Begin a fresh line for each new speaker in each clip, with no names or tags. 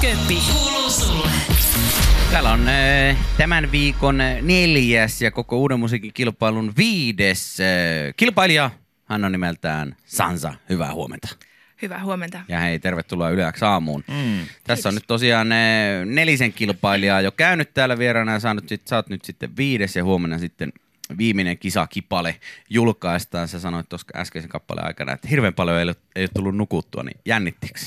Köppi, kuuluu sulle.
Täällä on äh, tämän viikon neljäs ja koko uuden musiikin kilpailun viides äh, kilpailija. Hän on nimeltään Sansa. Hyvää huomenta.
Hyvää huomenta.
Ja hei, tervetuloa Yleäksi aamuun. Mm. Tässä on nyt tosiaan äh, nelisen kilpailijaa jo käynyt täällä vieraana ja saanut sit, sä oot nyt sitten viides ja huomenna sitten viimeinen kisakipale julkaistaan. Sä sanoit tuossa äskeisen kappaleen aikana, että hirveän paljon ei ole, ei ole tullut nukuttua, niin jännittikö?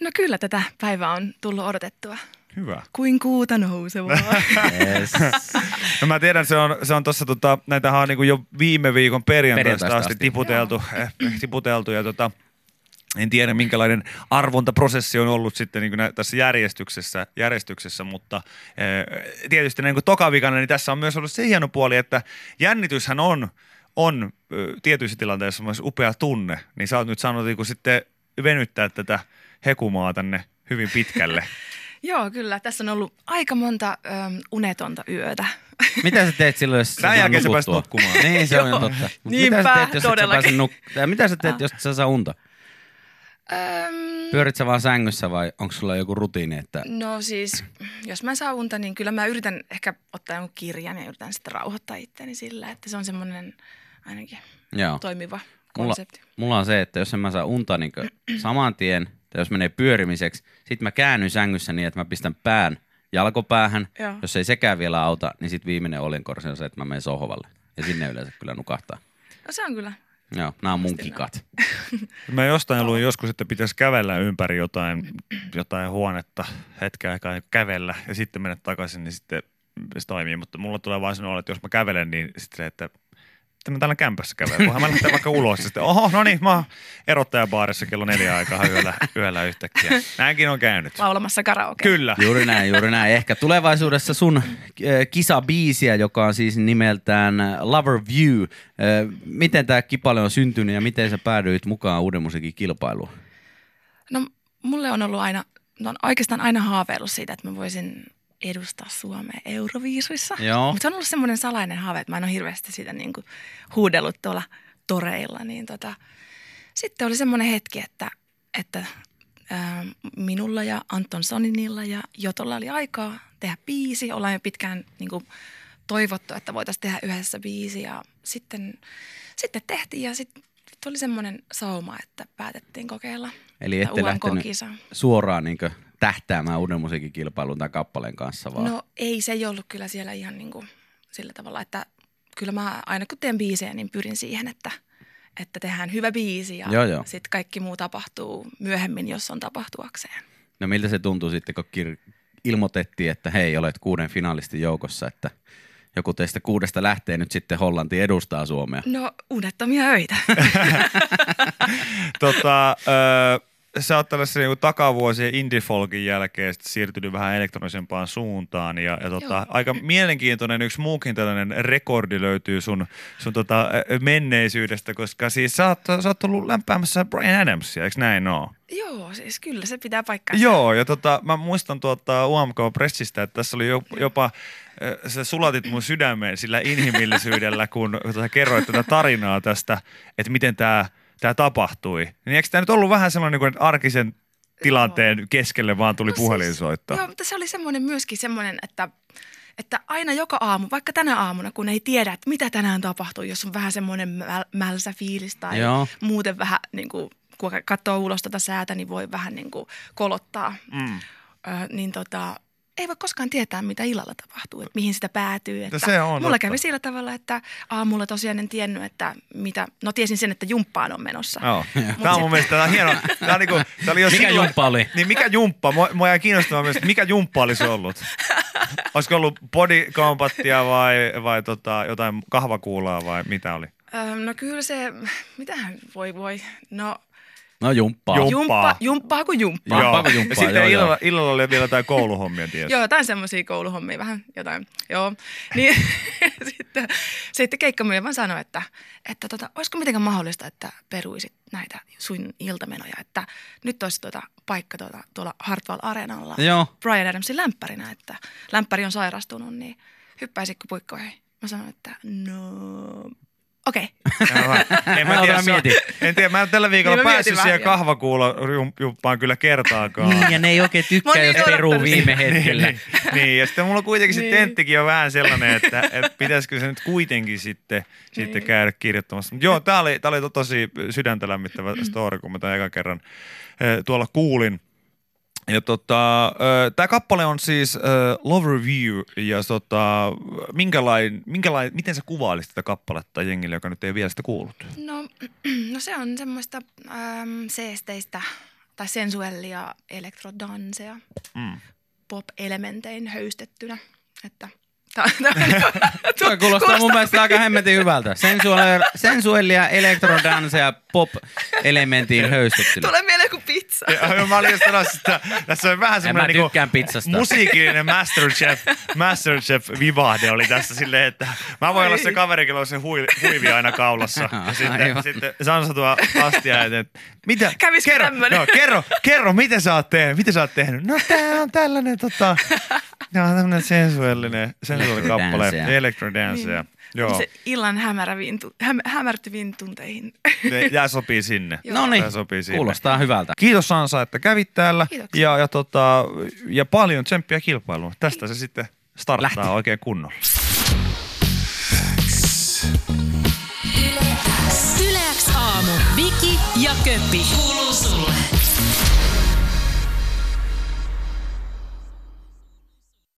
No kyllä tätä päivää on tullut odotettua.
Hyvä.
Kuin kuuta nousevaa.
Yes.
No mä tiedän, se on, se on tossa, tota, näitähän on niinku jo viime viikon perjantaista
Perjantaista
asti
asti.
tiputeltu, eh, tiputeltu ja tota, en tiedä minkälainen arvontaprosessi on ollut sitten niin nä- tässä järjestyksessä, järjestyksessä mutta eh, tietysti niin kuin tokavikana, niin tässä on myös ollut se hieno puoli, että jännityshän on, on tietyissä tilanteissa myös upea tunne, niin sä oot nyt saanut niin kuin sitten venyttää tätä hekumaa tänne hyvin pitkälle.
Joo, kyllä. Tässä on ollut aika monta äm, unetonta yötä.
Mitä sä teet silloin, jos sä
Tämän jälkeen sä pääset nukkumaan.
Niin, se on jo
Joo.
totta. Mut
Niinpä,
mitä sä teet, jos et sä
todellakin.
pääse nuk- mitä sä teet, jos et sä saa unta?
Öm,
Pyörit sä vaan sängyssä vai onko sulla joku rutiini, että
no siis, jos mä saan unta, niin kyllä mä yritän ehkä ottaa jonkun kirjan ja yritän sitten rauhoittaa itseäni sillä, että se on semmoinen ainakin
joo.
toimiva
Mulla, mulla on se, että jos en mä saa unta niin saman tien, tai jos menee pyörimiseksi, sit mä käännyn sängyssä niin, että mä pistän pään jalkopäähän.
Joo.
Jos ei sekään vielä auta, niin sit viimeinen olinkorsi on se, että mä menen sohvalle. Ja sinne yleensä kyllä nukahtaa.
No se on kyllä.
Joo, nämä on mun kikat.
Mä jostain luin joskus, että pitäisi kävellä ympäri jotain, jotain huonetta hetken aikaa kävellä ja sitten mennä takaisin, niin sitten se toimii. Mutta mulla tulee vaan sellainen olo, että jos mä kävelen, niin sitten se, että että mä täällä kämpässä kävelen. Voinhan mä lähteä vaikka ulos ja sitten, oho, no niin, mä oon erottajabaarissa kello neljä aikaa yöllä, yöllä yhtäkkiä. Näinkin on käynyt.
Laulamassa karaoke.
Kyllä.
Juuri näin, juuri näin. Ehkä tulevaisuudessa sun äh, kisabiisiä, joka on siis nimeltään äh, Lover View. Äh, miten tämä kipale on syntynyt ja miten sä päädyit mukaan uuden musiikin kilpailuun?
No mulle on ollut aina, no on oikeastaan aina haaveillut siitä, että mä voisin edustaa Suomea Euroviisuissa.
Joo.
Mutta se on ollut semmoinen salainen haave, että mä en ole hirveästi sitä niin kuin huudellut tuolla toreilla. Niin tota, sitten oli semmoinen hetki, että, että ää, minulla ja Anton Soninilla ja Jotolla oli aikaa tehdä biisi. Ollaan jo pitkään niin kuin, toivottu, että voitaisiin tehdä yhdessä biisi ja sitten, sitten tehtiin ja sitten tuli semmoinen sauma, että päätettiin kokeilla.
Eli ette lähtenyt suoraan niin tähtäämään uuden musiikin kilpailuun tämän kappaleen kanssa, vaan
No ei se ei ollut kyllä siellä ihan niin kuin sillä tavalla, että kyllä mä aina kun teen biisejä, niin pyrin siihen, että, että tehdään hyvä biisi ja sitten kaikki muu tapahtuu myöhemmin, jos on tapahtuakseen.
no miltä se tuntui sitten, kun kir- ilmoitettiin, että hei, olet kuuden finalistin joukossa, että joku teistä kuudesta lähtee nyt sitten Hollantiin edustaa Suomea.
No unettomia öitä.
tota, öö, sä oot tällaisen niin takavuosien indie-folkin jälkeen siirtynyt vähän elektronisempaan suuntaan ja, ja tota,
Joo.
aika mielenkiintoinen yksi muukin tällainen rekordi löytyy sun, sun tota, menneisyydestä, koska siis sä oot, sä oot ollut lämpäämässä Brian Adamsia, eikö näin oo?
Joo, siis kyllä se pitää paikkaa.
Joo, ja tota, mä muistan tuota UMK-pressistä, että tässä oli jopa, sä sulatit mun sydämeen sillä inhimillisyydellä, kun tota, kerroit tätä tarinaa tästä, että miten tämä tää tapahtui. Niin eikö tämä nyt ollut vähän sellainen, niin kuin, että arkisen tilanteen keskelle vaan tuli
No
puhelinsoitto?
Siis, joo, mutta se oli semmoinen myöskin semmoinen, että, että aina joka aamu, vaikka tänä aamuna, kun ei tiedä, että mitä tänään tapahtuu, jos on vähän semmoinen mäl- mälsä fiilis tai
Joo.
muuten vähän niin kuin, kun katsoo ulos tätä säätä, niin voi vähän niin kuin kolottaa.
Mm.
Ö, niin tota, ei voi koskaan tietää, mitä illalla tapahtuu, että mihin sitä päätyy. Että
se on
mulla
totta.
kävi sillä tavalla, että aamulla tosiaan en tiennyt, että mitä, no tiesin sen, että jumppaan on menossa.
Joo. Tämä on mun mielestä tää on hieno. Tää, on niinku, tää oli jo
Mikä
silloin-
jumppa oli?
Niin mikä jumppa? Mua, mua jäi kiinnostamaan myös, mikä jumppa olisi ollut. Olisiko ollut body combatia vai, vai tota, jotain kahvakuulaa vai mitä oli?
Ö, no kyllä se, mitähän voi voi, no
No jumppaa.
Jum-
Jumppa,
Jumppaa.
jumppaa kuin jumppaa.
Joo. Jumppaa, jumppaa,
ja sitten
joo,
illalla,
joo.
illalla oli vielä jotain kouluhommia tietysti.
Joo, jotain semmoisia kouluhommia, vähän jotain. Joo. Niin sitten, sitten keikkamyyjä vaan sanoi, että, että tota, olisiko mitenkään mahdollista, että peruisit näitä sun iltamenoja, että nyt olisi tuota paikka tuota, tuolla Hartwall Areenalla
Joo.
Brian Adamsin lämpärinä, että lämpäri on sairastunut, niin hyppäisitkö puikkoihin? Mä sanoin, että no Okei.
En
Mä
mä, tiedä, se
mietin.
en tiedä, mä en tällä viikolla
Niin mä
päässyt siihen kahvakuulojumppaan kyllä kertaakaan.
Niin, ja ne ei oikein
Mä
tykkää, jos
niin
peruu viime hetkellä.
niin, niin, ja sitten mulla kuitenkin se
Niin.
tenttikin on vähän sellainen, että, että pitäisikö se nyt kuitenkin sitten, sitten
Niin.
käydä kirjoittamassa. Mut joo, tää oli, tää oli to- tosi sydäntä lämmittävä story, kun mä tämän ekan kerran eh, tuolla kuulin. Ja tota, tämä kappale on siis äh, Love Review ja tota, minkälain, minkälain, miten sä kuvailisit tätä kappaletta jengille, joka nyt ei vielä sitä kuullut?
No, no se on semmoista äm, seesteistä tai sensuellia elektrodansea
Mm.
pop-elementein höystettynä. Että tää, tää,
Toi kuulostaa mun mielestä aika hemmetin hyvältä. Sensuaalia, sensuellia, elektrodansea, pop-elementiin höystettynä.
Tulee mieleen kuin pizza.
Ja, mä olin just sanomassa, että tässä on vähän semmoinen niinku
pizzasta.
musiikillinen Masterchef, Masterchef-vivahde oli tässä silleen, että mä voin olla se kaveri, jolla on se hui, huivi aina kaulassa. Ja sitten,
Aivan.
sitten Sansa tuo astia, että että mitä,
Kävisikö
kerro,
tämmönen?
no, kerro, kerro, mitä sä oot tehnyt, mitä sä oot tehnyt? No tää on tällainen tota, tää on tämmönen sensuellinen, sensuellinen kappale,
Electrodance.
elektrodance.
Niin.
Joo,
Se illan hämäräviin, häm, hämärtyviin tunteihin.
ne- jää sopii sinne.
No niin,
Tää sopii sinne.
kuulostaa hyvältä.
Kiitos Sansa, että kävit täällä
Kiitoksia.
ja, ja, tota, ja paljon tsemppiä kilpailuun. Tästä se sitten starttaa
Lähtee.
oikein kunnolla.
Yleäks aamu. Viki ja Köppi.